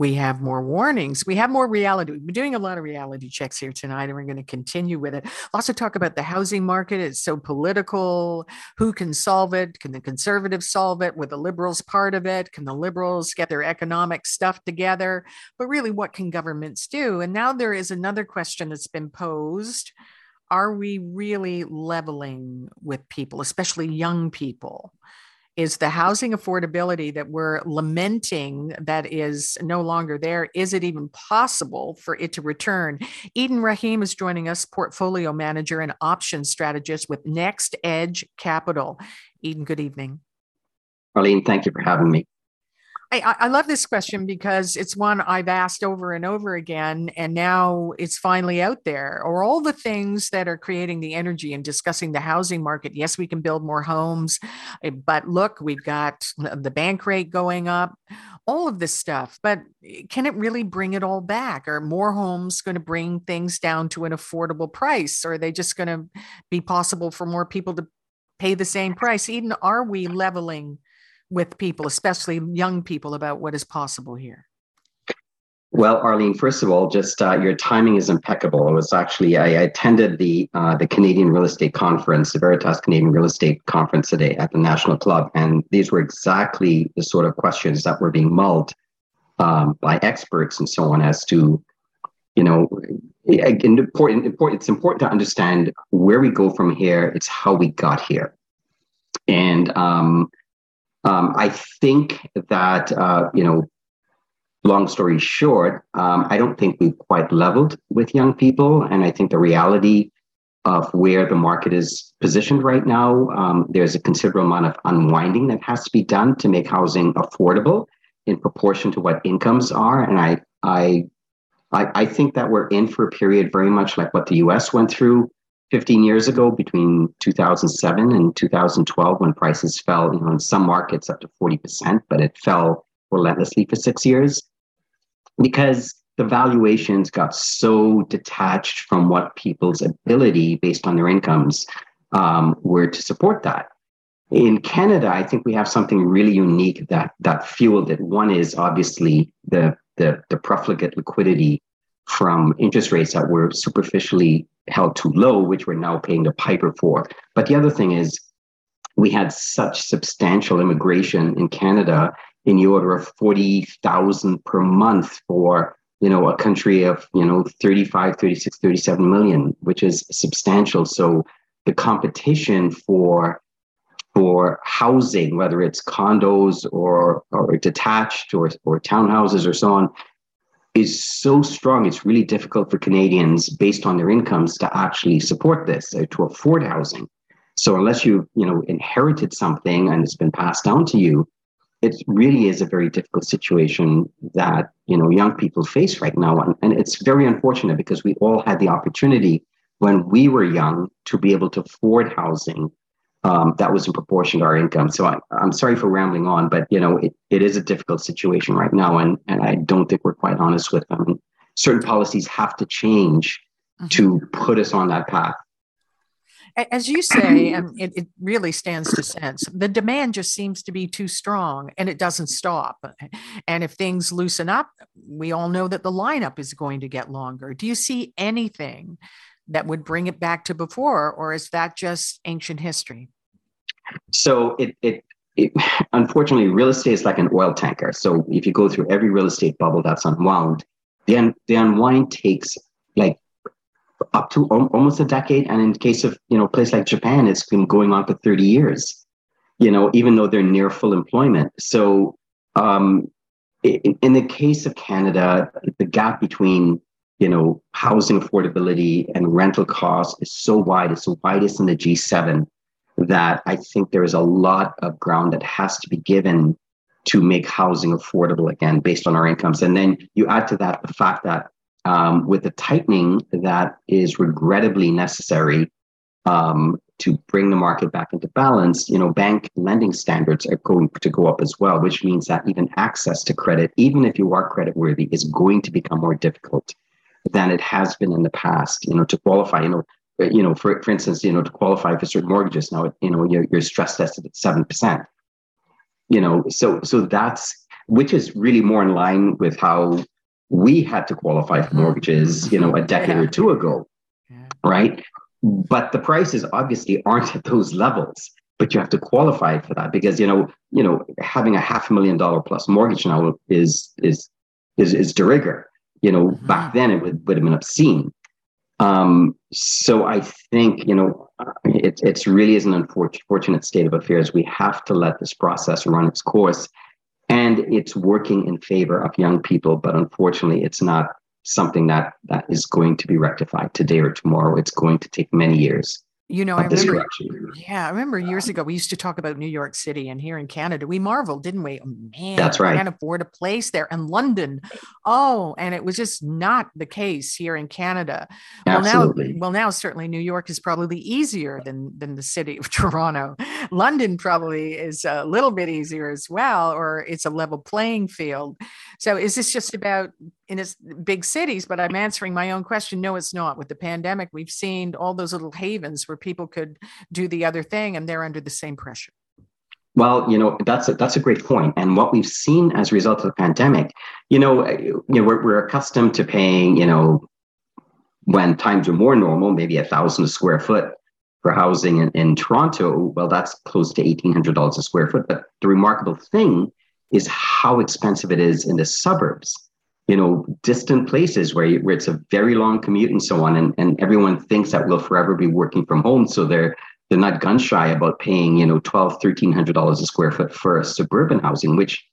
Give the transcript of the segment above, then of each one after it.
we have more warnings. We have more reality. We've been doing a lot of reality checks here tonight, and we're going to continue with it. Also, talk about the housing market. It's so political. Who can solve it? Can the conservatives solve it? With the liberals part of it? Can the liberals get their economic stuff together? But really, what can governments do? And now there is another question that's been posed. Are we really leveling with people, especially young people? Is the housing affordability that we're lamenting that is no longer there. Is it even possible for it to return? Eden Rahim is joining us, portfolio manager and option strategist with Next Edge Capital. Eden, good evening. Arlene, thank you for having me. I, I, love this question because it's one I've asked over and over again, and now it's finally out there. Or all the things that are creating the energy and discussing the housing market. Yes, we can build more homes, eh, but look, we've got the bank rate going up, all of this stuff. But eh, can it really bring it all back? Are more homes going to bring things down to an affordable price? Or are they just going to be possible for more people to pay the same price? Eden, are we leveling? With people, especially young people, about what is possible here? Well, Arlene, first of all, just uh, your timing is impeccable. It was actually I attended the uh, the Canadian Real Estate Conference, the Veritas Canadian Real Estate Conference today at the National Club, and these were exactly the sort of questions that were being mulled um, by experts and so on as to, you know, important, important. It's important to understand where we go from here. It's how we got here, and um, um, I think that, uh, you know, long story short, um, I don't think we've quite leveled with young people. And I think the reality of where the market is positioned right now, um, there's a considerable amount of unwinding that has to be done to make housing affordable in proportion to what incomes are. And I, I, I, I think that we're in for a period very much like what the US went through 15 years ago, between 2007 and 2012, when prices fell, you know, in some markets up to 40%, but it fell relentlessly for six years because the valuations got so detached from what people's ability based on their incomes um, were to support that. In Canada, I think we have something really unique that that fueled it. One is obviously the the, the profligate liquidity from interest rates that were superficially held too low, which we're now paying the piper for. But the other thing is, we had such substantial immigration in Canada in the order of 40,000 per month for you know a country of you know 35 36 37 million which is substantial so the competition for for housing whether it's condos or or detached or or townhouses or so on is so strong, it's really difficult for Canadians, based on their incomes, to actually support this, uh, to afford housing. So unless you you know inherited something and it's been passed down to you, it really is a very difficult situation that you know young people face right now, and, and it's very unfortunate because we all had the opportunity when we were young to be able to afford housing um, that was in proportion to our income. So I, am sorry for rambling on, but you know it, it is a difficult situation right now, and and I don't think we're quite honest with them. Certain policies have to change mm-hmm. to put us on that path. As you say, and it, it really stands to sense, the demand just seems to be too strong and it doesn't stop. And if things loosen up, we all know that the lineup is going to get longer. Do you see anything that would bring it back to before, or is that just ancient history? So it, it, it unfortunately, real estate is like an oil tanker. So if you go through every real estate bubble that's unwound, then the unwind takes like up to almost a decade. And in case of you know a place like Japan, it's been going on for 30 years. You know, even though they're near full employment. So um, in, in the case of Canada, the gap between you know, housing affordability and rental costs is so wide. It's the widest in the G7 that I think there is a lot of ground that has to be given to make housing affordable again based on our incomes. And then you add to that the fact that um, with the tightening that is regrettably necessary um, to bring the market back into balance, you know, bank lending standards are going to go up as well, which means that even access to credit, even if you are credit worthy, is going to become more difficult than it has been in the past. You know, to qualify, you know, you know, for for instance, you know, to qualify for certain mortgages now, you know, you're, you're stress tested at seven percent. You know, so so that's which is really more in line with how we had to qualify for mm-hmm. mortgages, you know, a decade yeah. or two ago, yeah. right? But the prices obviously aren't at those levels. But you have to qualify for that because you know, you know, having a half a million dollar plus mortgage now is is is is de rigueur. You know, mm-hmm. back then it would, would have been obscene. Um, so I think you know it it's really is an unfortunate state of affairs. We have to let this process run its course, and it's working in favor of young people. But unfortunately, it's not something that that is going to be rectified today or tomorrow. It's going to take many years. You know, I remember. Yeah, I remember years ago we used to talk about New York City, and here in Canada, we marveled, didn't we? Oh, man, that's right. Can't afford a place there, and London. Oh, and it was just not the case here in Canada. Absolutely. Well, now, well, now certainly New York is probably easier than than the city of Toronto. London probably is a little bit easier as well, or it's a level playing field. So, is this just about in its big cities, but I'm answering my own question. No, it's not. With the pandemic, we've seen all those little havens where people could do the other thing and they're under the same pressure. Well, you know that's a, that's a great point, and what we've seen as a result of the pandemic, you know, eh, you know, we're, we're accustomed to paying, you know, when times are more normal, maybe a thousand a square foot for housing in, in Toronto. Well, that's close to eighteen hundred dollars a square foot. But the remarkable thing is how expensive it is in the suburbs you know, distant places where, where it's a very long commute and so on. And, and everyone thinks that we'll forever be working from home. So they're, they're not gun shy about paying, you know, $1,200, $1,300 a square foot for suburban housing, which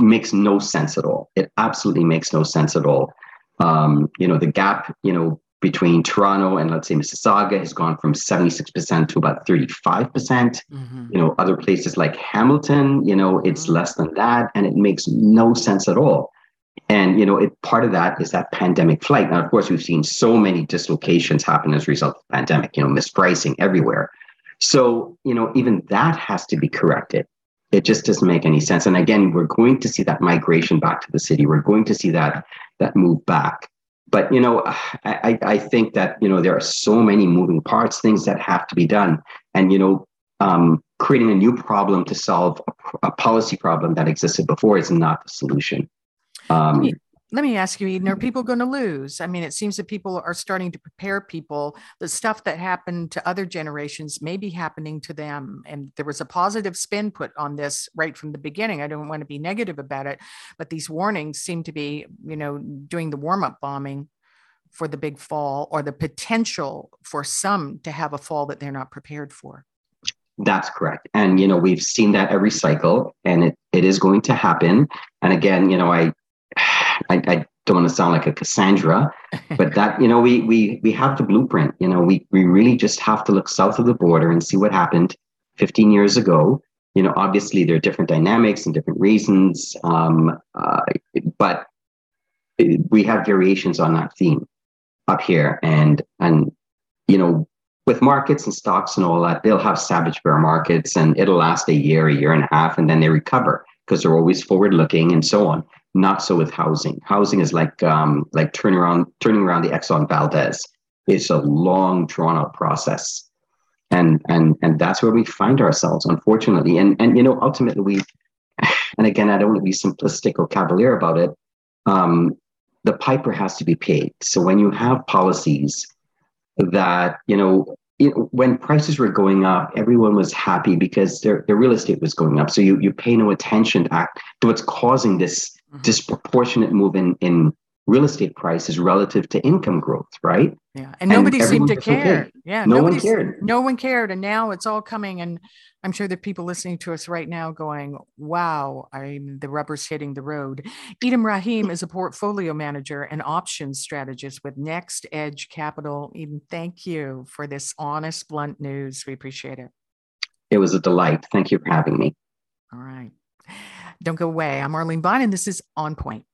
makes no sense at all. It absolutely makes no sense at all. Um, you know, the gap, you know, between Toronto and let's say Mississauga has gone from 76% to about 35%. percent mm hmm You know, other places like Hamilton, you know, it's mm-hmm. less than that. And it makes no sense at all. And you know, it, part of that is that pandemic flight. Now, of course, we've seen so many dislocations happen as a result of the pandemic. You know, mispricing everywhere. So you know, even that has to be corrected. It just doesn't make any sense. And again, we're going to see that migration back to the city. We're going to see that that move back. But you know, I, I think that you know there are so many moving parts, things that have to be done, and you know, um, creating a new problem to solve a, a policy problem that existed before is not the solution. Um, let, me, ask you, Eden, are people going to lose? I mean, it seems that people are starting to prepare people. The stuff that happened to other generations may be happening to them. And there was a positive spin put on this right from the beginning. I don't want to be negative about it, but these warnings seem to be, you know, doing the warm up bombing for the big fall or the potential for some to have a fall that they're not prepared for. That's correct. And, you know, we've seen that every cycle and it, it is going to happen. And again, you know, I, I, I don't want to sound like a Cassandra, but that you know we we we have the blueprint. You know, we we really just have to look south of the border and see what happened 15 years ago. You know, obviously there are different dynamics and different reasons, um, uh, but we have variations on that theme up here, and and you know with markets and stocks and all that, they'll have savage bear markets and it'll last a year, a year and a half, and then they recover because they're always forward looking and so on. Not so with housing. Housing is like um, like turning around turning around the Exxon Valdez. It's a long, drawn out process, and and and that's where we find ourselves, unfortunately. And and you know, ultimately, we. And again, I don't want to be simplistic or cavalier about it. Um, the piper has to be paid. So when you have policies that you know when prices were going up, everyone was happy because their, their real estate was going up. So you, you pay no attention to, act, to what's causing this mm-hmm. disproportionate move in, in real estate prices relative to income growth, right? Yeah. And, and nobody seemed to care. Yeah. No one cared. No one cared. And now it's all coming. And I'm sure that people listening to us right now going, wow, I'm the rubber's hitting the road. Eden Rahim is a portfolio manager and options strategist with Next Edge Capital. Edom, thank you for this honest, blunt news. We appreciate it. It was a delight. Thank you for having me. All right. Don't go away. I'm Arlene Bynon, and this is On Point.